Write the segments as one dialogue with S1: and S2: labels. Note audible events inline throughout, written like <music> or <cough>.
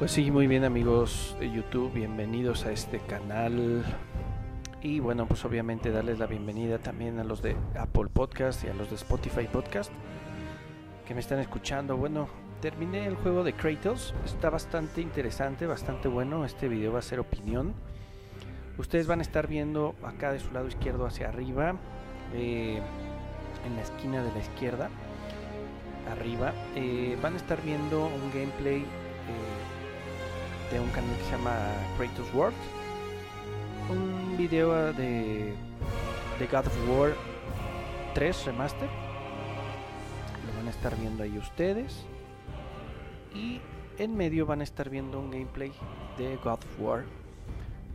S1: Pues sí, muy bien amigos de YouTube, bienvenidos a este canal. Y bueno, pues obviamente darles la bienvenida también a los de Apple Podcast y a los de Spotify Podcast que me están escuchando. Bueno, terminé el juego de Kratos, está bastante interesante, bastante bueno. Este video va a ser opinión. Ustedes van a estar viendo acá de su lado izquierdo hacia arriba, eh, en la esquina de la izquierda, arriba, eh, van a estar viendo un gameplay. Eh, de un canal que se llama Kratos World. Un video de, de God of War 3 Remaster. Lo van a estar viendo ahí ustedes. Y en medio van a estar viendo un gameplay de God of War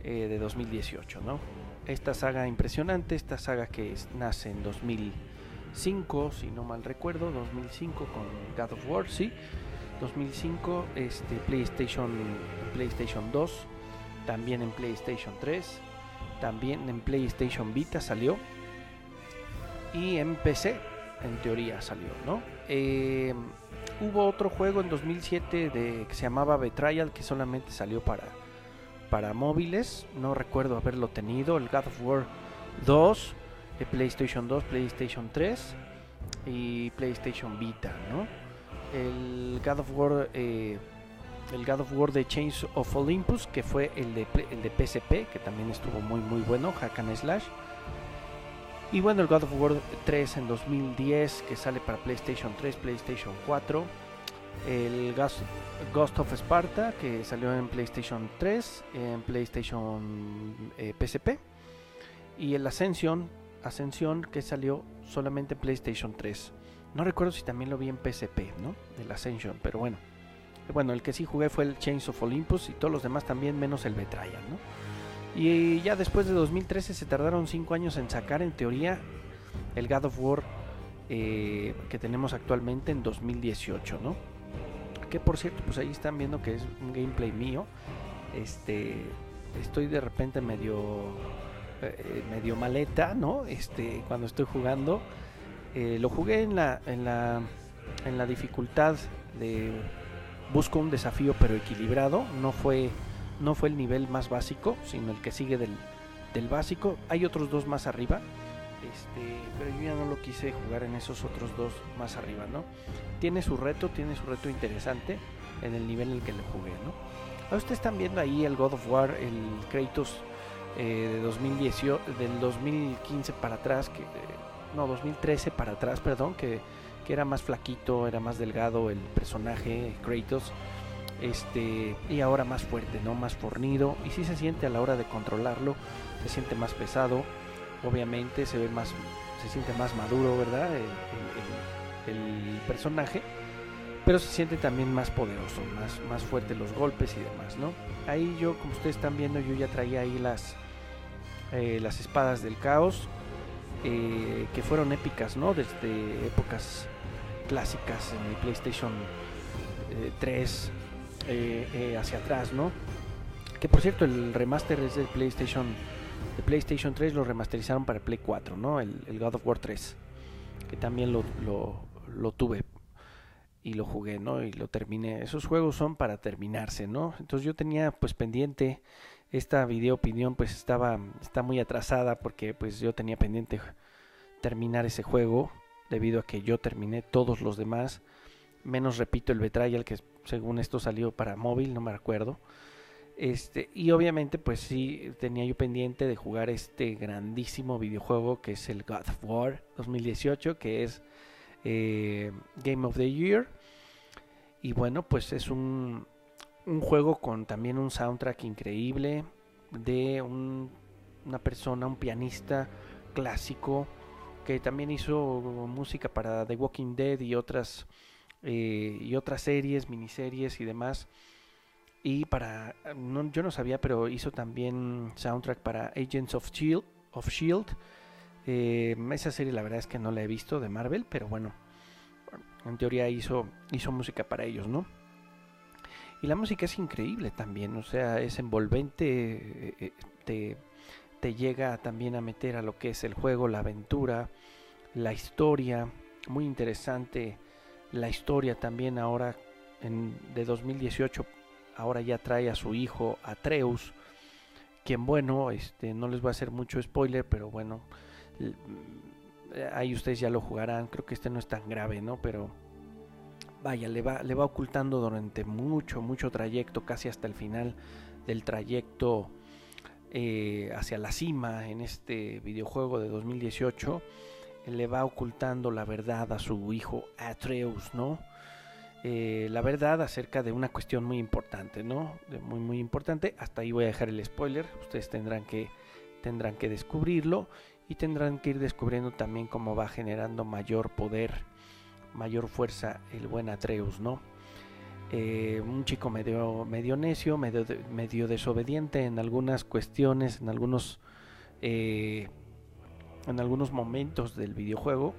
S1: eh, de 2018, ¿no? Esta saga impresionante, esta saga que nace en 2005, si no mal recuerdo, 2005 con God of War, sí 2005 este, PlayStation, PlayStation 2, también en PlayStation 3, también en PlayStation Vita salió y en PC en teoría salió, ¿no? Eh, hubo otro juego en 2007 de, que se llamaba Betrayal que solamente salió para, para móviles, no recuerdo haberlo tenido, el God of War 2, de PlayStation 2, PlayStation 3 y PlayStation Vita, ¿no? El God of War eh, el God of War de Chains of Olympus que fue el de, el de PSP que también estuvo muy muy bueno Hack and Slash. Y bueno el God of War 3 en 2010 que sale para PlayStation 3 PlayStation 4 el Ghost, of Sparta que salió en PlayStation 3 en PlayStation PSP eh, y el Ascension Ascension que salió solamente en PlayStation 3 no recuerdo si también lo vi en PSP, ¿no? Del Ascension, pero bueno. Bueno, el que sí jugué fue el Chains of Olympus y todos los demás también, menos el Betrayal, ¿no? Y ya después de 2013 se tardaron 5 años en sacar, en teoría, el God of War eh, que tenemos actualmente en 2018, ¿no? Que por cierto, pues ahí están viendo que es un gameplay mío. Este, estoy de repente medio, eh, medio maleta, ¿no? Este, cuando estoy jugando. Eh, lo jugué en la, en la, en la dificultad de busco un desafío pero equilibrado. No fue, no fue el nivel más básico, sino el que sigue del, del básico. Hay otros dos más arriba. Este, pero yo ya no lo quise jugar en esos otros dos más arriba, ¿no? Tiene su reto, tiene su reto interesante en el nivel en el que lo jugué, ¿no? Ahora ustedes están viendo ahí el God of War, el Kratos eh, de 2018, del 2015 para atrás, que no, 2013 para atrás, perdón, que, era más flaquito, era más delgado el personaje, Kratos, este, y ahora más fuerte, ¿no? Más fornido, y sí se siente a la hora de controlarlo, se siente más pesado, obviamente se ve más, se siente más maduro, ¿verdad? El, personaje, pero se siente también más poderoso, más, más fuerte los golpes y demás, ¿no? Ahí yo, como ustedes están viendo, yo ya traía ahí las, eh, las espadas del caos, eh, que fueron épicas, ¿no? Desde épocas clásicas en el PlayStation 3 eh, eh, hacia atrás, ¿no? Que por cierto, el remaster es del PlayStation, de PlayStation 3 lo remasterizaron para Play 4, ¿no? El, God of War 3, que también lo, lo, tuve y lo jugué, ¿no? Y lo terminé. Esos juegos son para terminarse, ¿no? Entonces yo tenía pues pendiente esta video opinión pues estaba está muy atrasada porque pues yo tenía pendiente terminar ese juego debido a que yo terminé todos los demás menos repito el Betrayal que según esto salió para móvil no me acuerdo este y obviamente pues sí tenía yo pendiente de jugar este grandísimo videojuego que es el God of War 2018 que es eh, Game of the Year. Y bueno pues es un un juego con también un soundtrack increíble de una persona, un pianista clásico que también hizo música para The Walking Dead y otras eh, y otras series, miniseries y demás. Y para yo no sabía, pero hizo también soundtrack para Agents of Shield. Of Shield. Eh, esa serie la verdad es que no la he visto de Marvel, pero bueno, en teoría hizo hizo música para ellos, ¿no? Y la música es increíble también, o sea, es envolvente, eh, te, te llega también a meter a lo que es el juego, la aventura, la historia, muy interesante la historia también ahora en, de 2018 ahora ya trae a su hijo Atreus, quien bueno, este, no les voy a hacer mucho spoiler, pero bueno, ahí ustedes ya lo jugarán, creo que este no es tan grave, ¿no? Pero vaya, le va, ocultando durante mucho, mucho trayecto, casi hasta el final del trayecto eh, hacia la cima en este videojuego de 2018, le va ocultando la verdad a su hijo Atreus, ¿no? Eh, la verdad acerca de una cuestión muy importante, ¿no? muy, muy importante. Hasta ahí voy a dejar el spoiler. Ustedes tendrán que, tendrán que descubrirlo y tendrán que ir descubriendo también cómo va generando mayor poder, mayor fuerza el buen Atreus, ¿no? Eh, un chico medio, medio necio, medio, desobediente en algunas cuestiones, en algunos, eh, en algunos momentos del videojuego.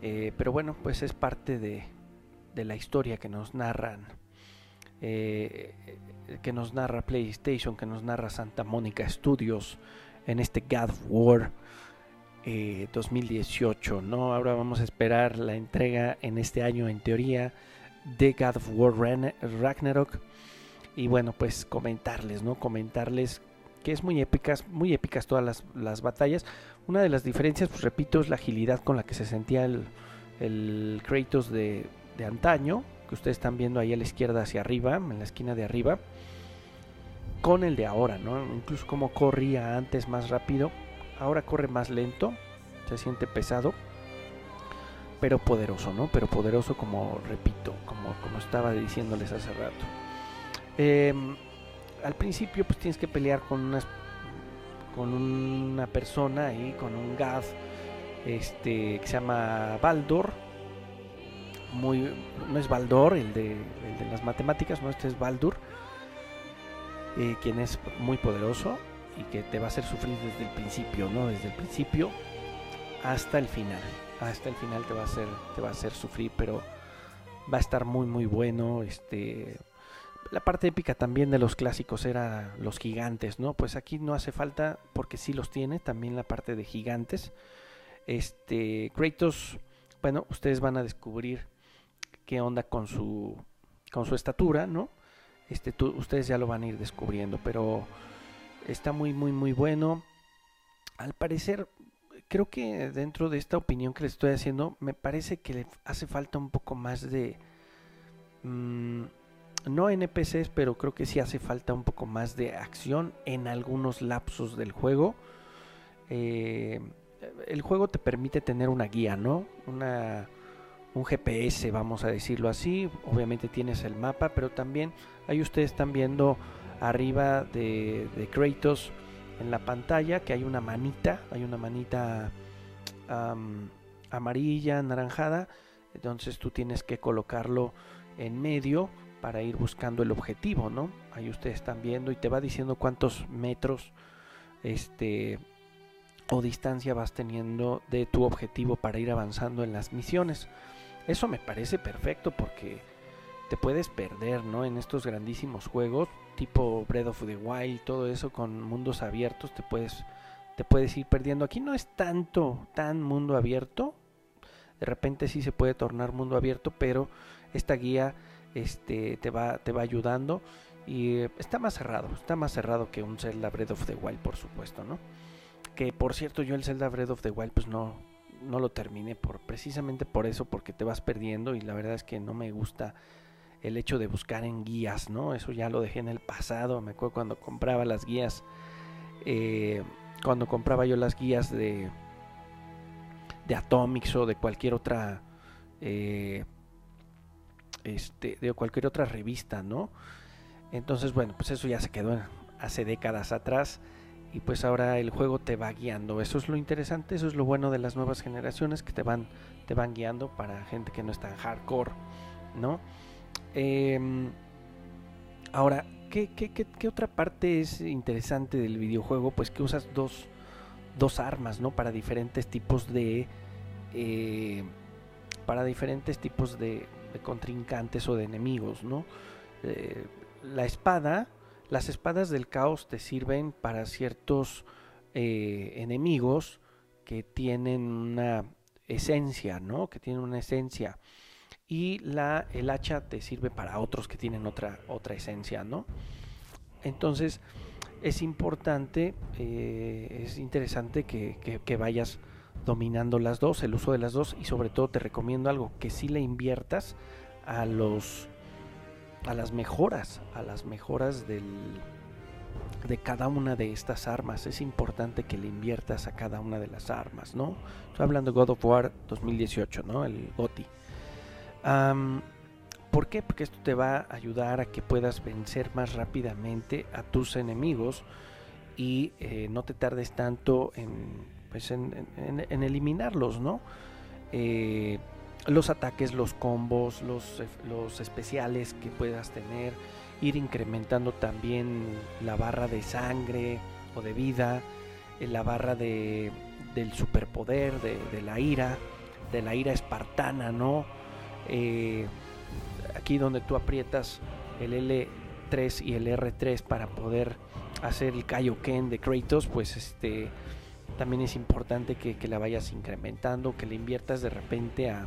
S1: pero bueno, pues es parte de, de la historia que nos narran, eh, que nos narra PlayStation, que nos narra Santa Mónica Studios en este God of War 2018. Eh, ¿no? Ahora vamos a esperar la entrega en este año, en teoría, de God of War Ragnarok. Y bueno, pues comentarles, ¿no? Comentarles que es muy épicas, muy épicas todas las, las batallas. Una de las diferencias, pues repito, es la agilidad con la que se sentía el, el Kratos de, de antaño, que ustedes están viendo ahí a la izquierda hacia arriba, en la esquina de arriba, con el de ahora, ¿no? Incluso como corría antes más rápido, ahora corre más lento, se siente pesado, pero poderoso, ¿no? Pero poderoso como, repito, como, como estaba diciéndoles hace rato. Em, al principio pues tienes que pelear con una, con una persona ahí, con un Gaz este, que se llama Baldur, muy, no es Baldur, el de, las matemáticas, no, este es Baldur, eh, quien es muy poderoso y que te va a hacer sufrir desde el principio, ¿no? Desde el principio hasta el final. Hasta el final te va a hacer, te va a hacer sufrir, pero va a estar muy muy bueno. Este, la parte épica también de los clásicos era los gigantes, ¿no? Pues aquí no hace falta porque sí los tiene, también la parte de gigantes. Este, Kratos, bueno, ustedes van a descubrir qué onda con su, con su estatura, ¿no? Este, ustedes ya lo van a ir descubriendo, pero está muy, muy, muy bueno. Al parecer, creo que dentro de esta opinión que les estoy haciendo, me parece que le hace falta un poco más de... Mm, no NPCs, pero creo que sí hace falta un poco más de acción en algunos lapsos del juego. Eh, el juego te permite tener una guía, ¿no? Una, un GPS, vamos a decirlo así. Obviamente tienes el mapa, pero también ahí ustedes están viendo arriba de, Kratos en la pantalla que hay una manita, hay una manita amarilla, anaranjada. Entonces tú tienes que colocarlo en medio para ir buscando el objetivo, ¿no? Ahí ustedes están viendo y te va diciendo cuántos metros este o distancia vas teniendo de tu objetivo para ir avanzando en las misiones. Eso me parece perfecto porque te puedes perder, ¿no? En estos grandísimos juegos, tipo Breath of the Wild, todo eso con mundos abiertos, te puedes, te puedes ir perdiendo. Aquí no es tanto, tan mundo abierto. De repente sí se puede tornar mundo abierto, pero esta guía este, te, va, te va ayudando. Y está más cerrado, está más cerrado que un Zelda Breath of the Wild, por supuesto, ¿no? Que por cierto, yo el Zelda Breath of the Wild, pues no, no lo terminé por precisamente por eso, porque te vas perdiendo y la verdad es que no me gusta el hecho de buscar en guías, ¿no? Eso ya lo dejé en el pasado. Me acuerdo cuando compraba las guías, eh, cuando compraba yo las guías de de Atomics o de cualquier otra, eh, este, de cualquier otra revista, ¿no? Entonces, bueno, pues eso ya se quedó hace décadas atrás y pues ahora el juego te va guiando. Eso es lo interesante, eso es lo bueno de las nuevas generaciones que te van, te van guiando para gente que no está en hardcore, ¿no? Em, ahora, ¿qué, otra parte es interesante del videojuego? Pues que usas dos, dos armas, ¿no? Para diferentes tipos de... Eh, para diferentes tipos de, contrincantes o de enemigos, ¿no? Eh, la espada las espadas del caos te sirven para ciertos eh, enemigos que tienen una esencia, ¿no? Que tienen una esencia. Y la, el hacha te sirve para otros que tienen otra, otra esencia, ¿no? Entonces es importante, eh, es interesante que, que, vayas dominando las dos, el uso de las dos y sobre todo te recomiendo algo, que si le inviertas a los a las mejoras, a las mejoras del, de cada una de estas armas. Es importante que le inviertas a cada una de las armas, ¿no? Estoy hablando de God of War 2018, ¿no? El GOTI. ¿Por qué? Porque esto te va a ayudar a que puedas vencer más rápidamente a tus enemigos y eh, no te tardes tanto en, pues en, eliminarlos, ¿no? Eh, los ataques, los combos, los, los especiales que puedas tener, ir incrementando también la barra de sangre o de vida, eh, la barra de, del superpoder, de, la ira, de la ira espartana, ¿no? Eh, aquí donde tú aprietas el L3 y el R3 para poder hacer el Kaioken de Kratos, pues este también es importante que, la vayas incrementando, que le inviertas de repente a,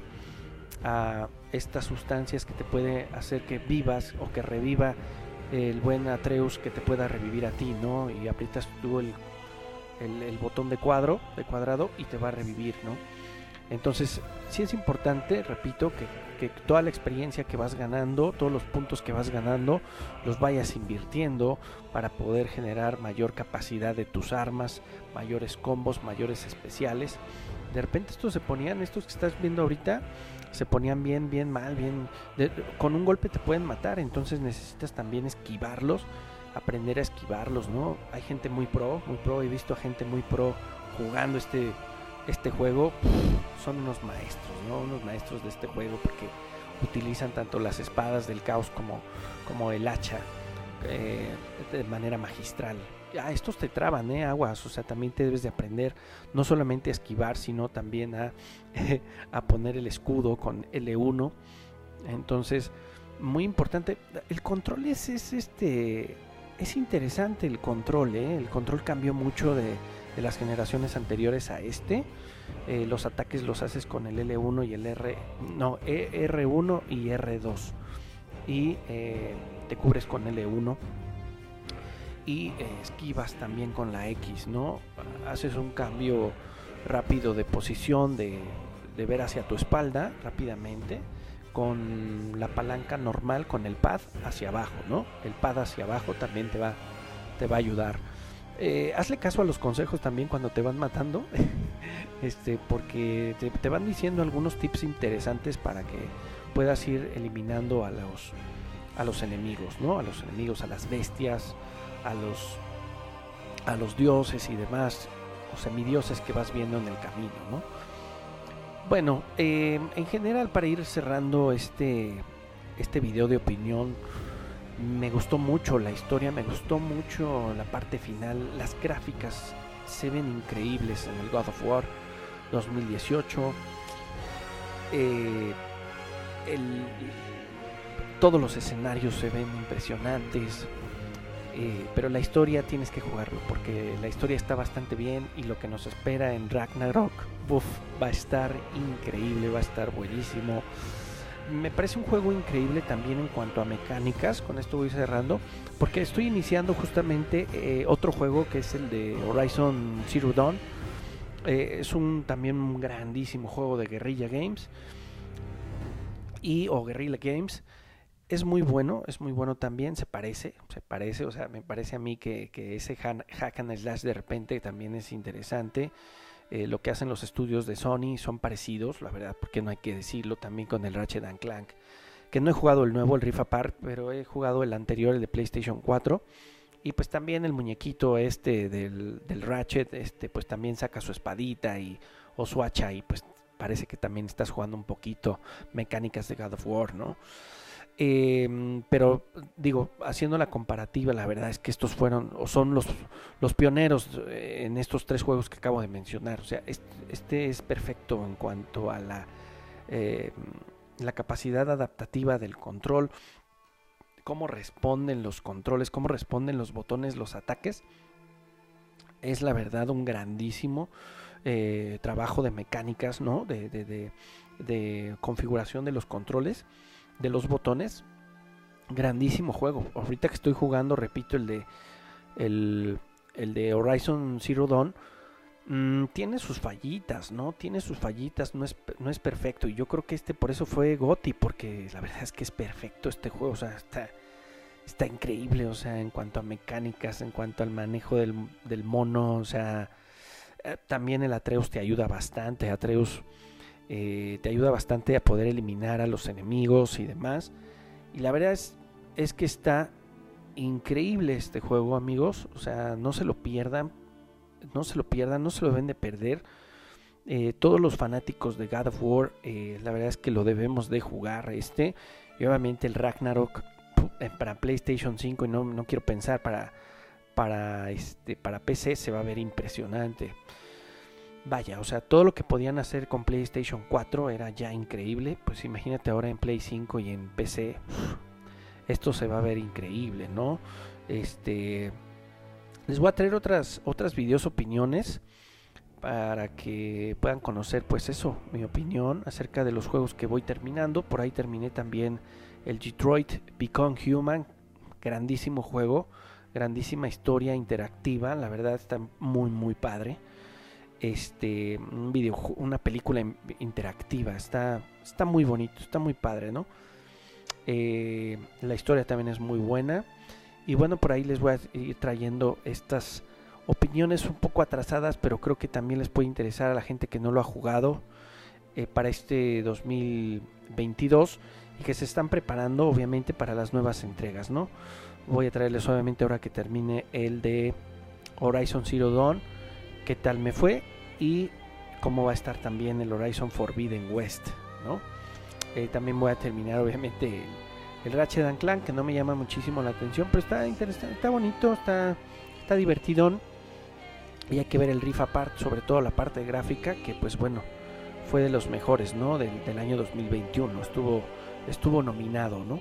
S1: a estas sustancias que te puede hacer que vivas o que reviva el buen Atreus que te pueda revivir a ti, ¿no? Y aprietas tú el, el, botón de cuadro, de cuadrado y te va a revivir, ¿no? Entonces, sí es importante, repito, que, toda la experiencia que vas ganando, todos los puntos que vas ganando, los vayas invirtiendo para poder generar mayor capacidad de tus armas, mayores combos, mayores especiales. De repente estos se ponían, estos que estás viendo ahorita, se ponían bien, bien mal, bien... con un golpe te pueden matar, entonces necesitas también esquivarlos, aprender a esquivarlos, ¿no? Hay gente muy pro, muy pro, he visto a gente muy pro jugando este, este juego, son unos maestros, ¿no? Unos maestros de este juego porque utilizan tanto las espadas del caos como, como el hacha eh, de manera magistral a estos te traban, ¿eh? Aguas, o sea, también te debes de aprender no solamente a esquivar, sino también a, <laughs> a poner el escudo con L1. Entonces, muy importante, el control es, es este, es interesante el control, ¿eh? El control cambió mucho de, de las generaciones anteriores a este. Eh, los ataques los haces con el L1 y el R, no, e, R1 y R2. Y eh, te cubres con L1 y eh, esquivas también con la X, ¿no? Haces un cambio rápido de posición, de, ver hacia tu espalda rápidamente, con la palanca normal, con el pad hacia abajo, ¿no? El pad hacia abajo también te va, te va a ayudar. Eh, hazle caso a los consejos también cuando te van matando, <laughs> este, porque te, van diciendo algunos tips interesantes para que puedas ir eliminando a los, a los enemigos, ¿no? A los enemigos, a las bestias, a los, a los dioses y demás, o semidioses que vas viendo en el camino, ¿no? Bueno, em, en general para ir cerrando este, este video de opinión, me gustó mucho la historia, me gustó mucho la parte final, las gráficas se ven increíbles en el God of War 2018. Eh, todos los escenarios se ven impresionantes, eh, pero la historia tienes que jugarlo porque la historia está bastante bien y lo que nos espera en Ragnarok va a estar increíble, va a estar buenísimo. Me parece un juego increíble también en cuanto a mecánicas, con esto voy cerrando, porque estoy iniciando justamente eh, otro juego que es el de Horizon Zero Dawn. Eh, es un también un grandísimo juego de Guerrilla Games y o Guerrilla Games es muy bueno, es muy bueno también, se parece, se parece, o sea, me parece a mí que, ese hack and slash de repente también es interesante. Eh, lo que hacen los estudios de Sony son parecidos, la verdad, porque no hay que decirlo, también con el Ratchet and Clank, que no he jugado el nuevo, el Rift Apart, pero he jugado el anterior, el de PlayStation 4. Y pues también el muñequito este del, del Ratchet, este, pues también saca su espadita y, o su hacha y pues parece que también estás jugando un poquito mecánicas de God of War, ¿no? Em, pero digo, haciendo la comparativa, la verdad es que estos fueron o son los, los pioneros eh, en estos tres juegos que acabo de mencionar. O sea, este, es perfecto en cuanto a la, em, la capacidad adaptativa del control, cómo responden los controles, cómo responden los botones, los ataques. Es la verdad un grandísimo. eh, trabajo de mecánicas, ¿no? De, de, de, configuración de los controles, de los botones. Grandísimo juego. Ahorita que estoy jugando, repito, el de el, el de Horizon Zero Dawn. Mm, tiene sus fallitas, ¿no? Tiene sus fallitas, no es, no es perfecto. Y yo creo que este por eso fue Gotti, porque la verdad es que es perfecto este juego. O sea, está, está increíble, o sea, en cuanto a mecánicas, en cuanto al manejo del, del mono, o sea, eh, también el Atreus te ayuda bastante, Atreus eh, te ayuda bastante a poder eliminar a los enemigos y demás. Y la verdad es, es que está increíble este juego, amigos, o sea, no se lo pierdan, no se lo pierdan, no se lo deben de perder. Eh, todos los fanáticos de God of War, la verdad es que lo debemos de jugar este. Y obviamente el Ragnarok para PlayStation 5 y no, no quiero pensar para para, este, para PC se va a ver impresionante. Vaya, o sea, todo lo que podían hacer con PlayStation 4 era ya increíble. Pues imagínate ahora en Play 5 y en PC. Esto se va a ver increíble, ¿no? Este. Les voy a traer otras, otras videos opiniones para que puedan conocer pues eso, mi opinión acerca de los juegos que voy terminando. Por ahí terminé también el Detroit Become Human, grandísimo juego grandísima historia interactiva, la verdad está muy muy padre. Este, un video, una película interactiva, está, está muy bonito, está muy padre, ¿no? Eh, la historia también es muy buena. Y bueno, por ahí les voy a ir trayendo estas opiniones un poco atrasadas, pero creo que también les puede interesar a la gente que no lo ha jugado eh, para este 2022 y que se están preparando obviamente para las nuevas entregas, ¿no? Voy a traerles obviamente ahora que termine el de Horizon Zero Dawn, qué tal me fue y cómo va a estar también el Horizon Forbidden West, ¿no? Eh, también voy a terminar obviamente el, Ratchet Clank, que no me llama muchísimo la atención, pero está interesante, está bonito, está, está divertidón. Y hay que ver el riff apart, sobre todo la parte gráfica, que pues bueno, fue de los mejores, ¿no? Del, del año 2021, estuvo, estuvo nominado, ¿no?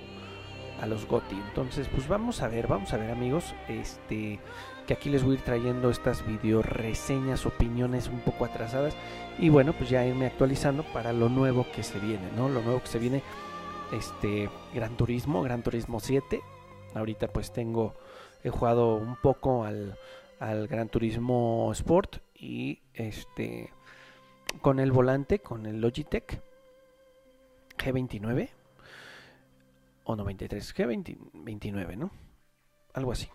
S1: A los GOTI. Entonces, pues vamos a ver, vamos a ver amigos, este que aquí les voy a ir trayendo estas video reseñas, opiniones un poco atrasadas y bueno, pues ya irme actualizando para lo nuevo que se viene, ¿no? Lo nuevo que se viene este Gran Turismo, Gran Turismo 7. Ahorita pues tengo he jugado un poco al al Gran Turismo Sport y este con el volante, con el Logitech G29 o 93, G 29, ¿no? Algo así.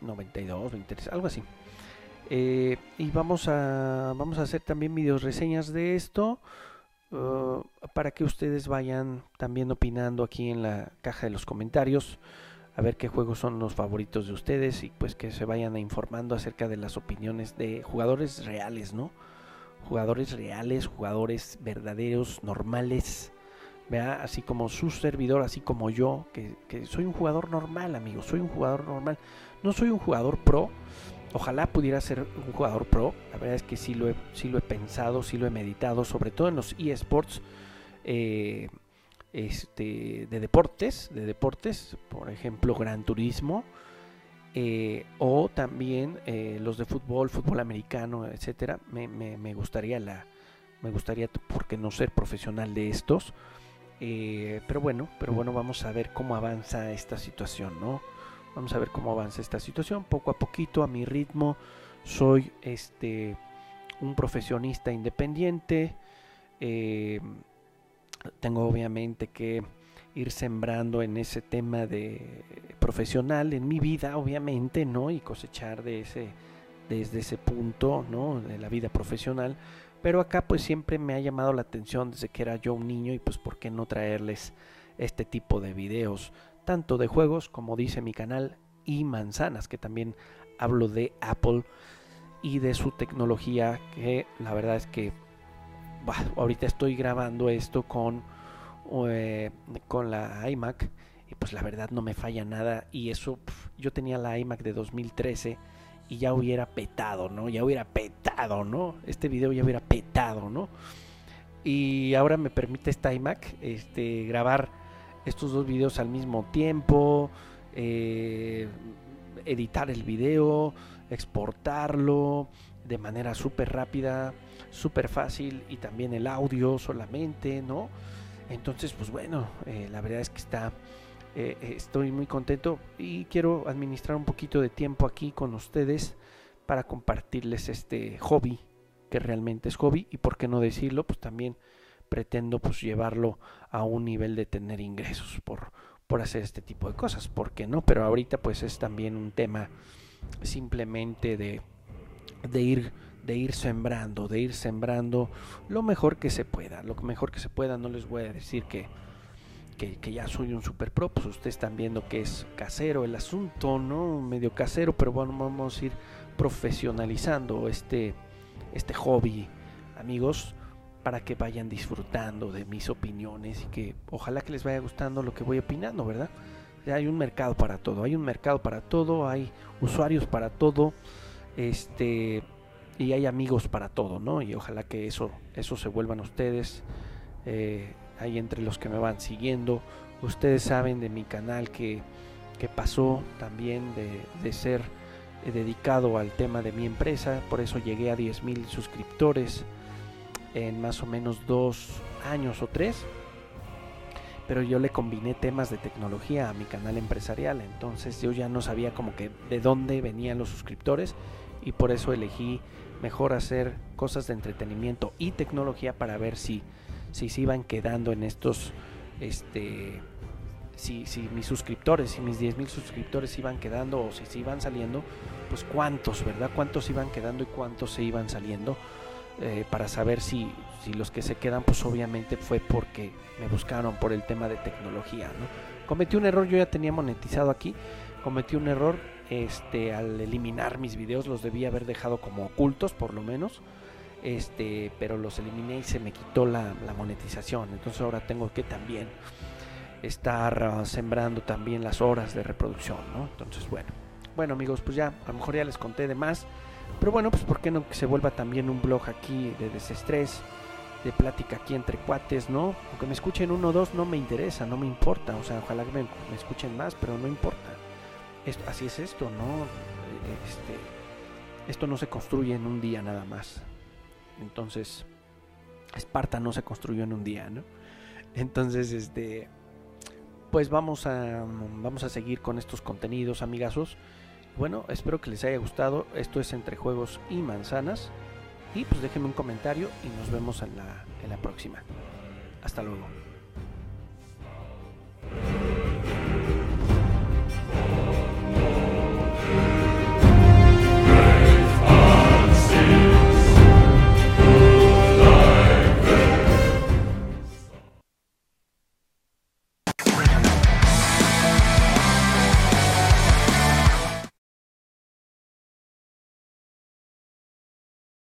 S1: 92, 23, algo así. Eh, y vamos a, vamos a hacer también videos reseñas de esto uh, para que ustedes vayan también opinando aquí en la caja de los comentarios a ver qué juegos son los favoritos de ustedes y pues que se vayan informando acerca de las opiniones de jugadores reales, ¿no? Jugadores reales, jugadores verdaderos, normales, vea así como su servidor, así como yo, que, soy un jugador normal, amigos, soy un jugador normal, no soy un jugador pro, ojalá pudiera ser un jugador pro, la verdad es que sí lo he, sí lo he pensado, sí lo he meditado, sobre todo en los eSports eh, este, de deportes, de deportes, por ejemplo Gran Turismo, eh, o también eh, los de fútbol, fútbol americano, etcétera, me, me, me gustaría la, me gustaría, ¿por qué no ser profesional de estos? Eh, pero bueno, pero bueno, vamos a ver cómo avanza esta situación, ¿no? Vamos a ver cómo avanza esta situación, poco a poquito, a mi ritmo. Soy este un profesionista independiente. Eh, tengo obviamente que ir sembrando en ese tema de profesional en mi vida, obviamente, ¿no? Y cosechar de ese, desde ese punto, ¿no? De la vida profesional pero acá pues siempre me ha llamado la atención desde que era yo un niño y pues por qué no traerles este tipo de videos, tanto de juegos como dice mi canal y manzanas, que también hablo de Apple y de su tecnología que la verdad es que ahorita estoy grabando esto con, eh, con la iMac y pues la verdad no me falla nada. Y eso yo tenía la iMac de 2013 y ya hubiera petado, ¿no? Ya hubiera petado, ¿no? Este video ya hubiera petado, ¿no? Y ahora me permite esta iMac este, grabar estos dos videos al mismo tiempo, eh, editar el video, exportarlo, de manera súper rápida, súper fácil y también el audio solamente, ¿no? Entonces, pues bueno, eh, la verdad es que está, eh, estoy muy contento y quiero administrar un poquito de tiempo aquí con ustedes para compartirles este hobby, que realmente es hobby y por qué no decirlo, pues también pretendo pues llevarlo a un nivel de tener ingresos por, por hacer este tipo de cosas, ¿por qué no? Pero ahorita pues es también un tema simplemente de, de ir de ir sembrando, de ir sembrando lo mejor que se pueda, lo mejor que se pueda, no les voy a decir que, que, ya soy un super pro, pues ustedes están viendo que es casero el asunto, ¿no? Medio casero, pero bueno, vamos a ir profesionalizando este, este hobby, amigos para que vayan disfrutando de mis opiniones y que ojalá que les vaya gustando lo que voy opinando, ¿verdad? Hay un mercado para todo, hay un mercado para todo, hay usuarios para todo, este y hay amigos para todo, ¿no? Y ojalá que eso, eso se vuelvan ustedes, eh, ahí entre los que me van siguiendo. Ustedes saben de mi canal que, que pasó también de, de ser eh, dedicado al tema de mi empresa, por eso llegué a 10 mil suscriptores en más o menos dos años o tres. Pero yo le combiné temas de tecnología a mi canal empresarial, entonces yo ya no sabía como que de dónde venían los suscriptores y por eso elegí mejor hacer cosas de entretenimiento y tecnología para ver si si se iban quedando en estos este si, si mis suscriptores, si mis 10.000 suscriptores iban quedando o si se iban saliendo, pues cuántos, ¿verdad? Cuántos iban quedando y cuántos se iban saliendo eh, para saber si, si los que se quedan, pues obviamente fue porque me buscaron por el tema de tecnología, ¿no? Cometí un error, yo ya tenía monetizado aquí, cometí un error este, al eliminar mis videos, los debía haber dejado como ocultos por lo menos, este, pero los eliminé y se me quitó la, monetización, entonces ahora tengo que también estar ah, sembrando también las horas de reproducción. Entonces, bueno, bueno amigos, pues ya, a lo mejor ya les conté de más. Pero bueno, pues ¿por qué no que se vuelva también un blog aquí de desestrés, de plática aquí entre cuates, ¿no? Aunque me escuchen uno o dos, no me interesa, no me importa. O sea, ojalá que me, escuchen más, pero no importa. Esto, así es esto, ¿no? Este, esto no se construye en un día nada más. Entonces, Esparta no se construyó en un día, ¿no? Entonces, este, pues vamos a, vamos a seguir con estos contenidos, amigazos. Bueno, espero que les haya gustado. Esto es entre juegos y manzanas. Y pues déjenme un comentario y nos vemos en la, en la próxima. Hasta luego.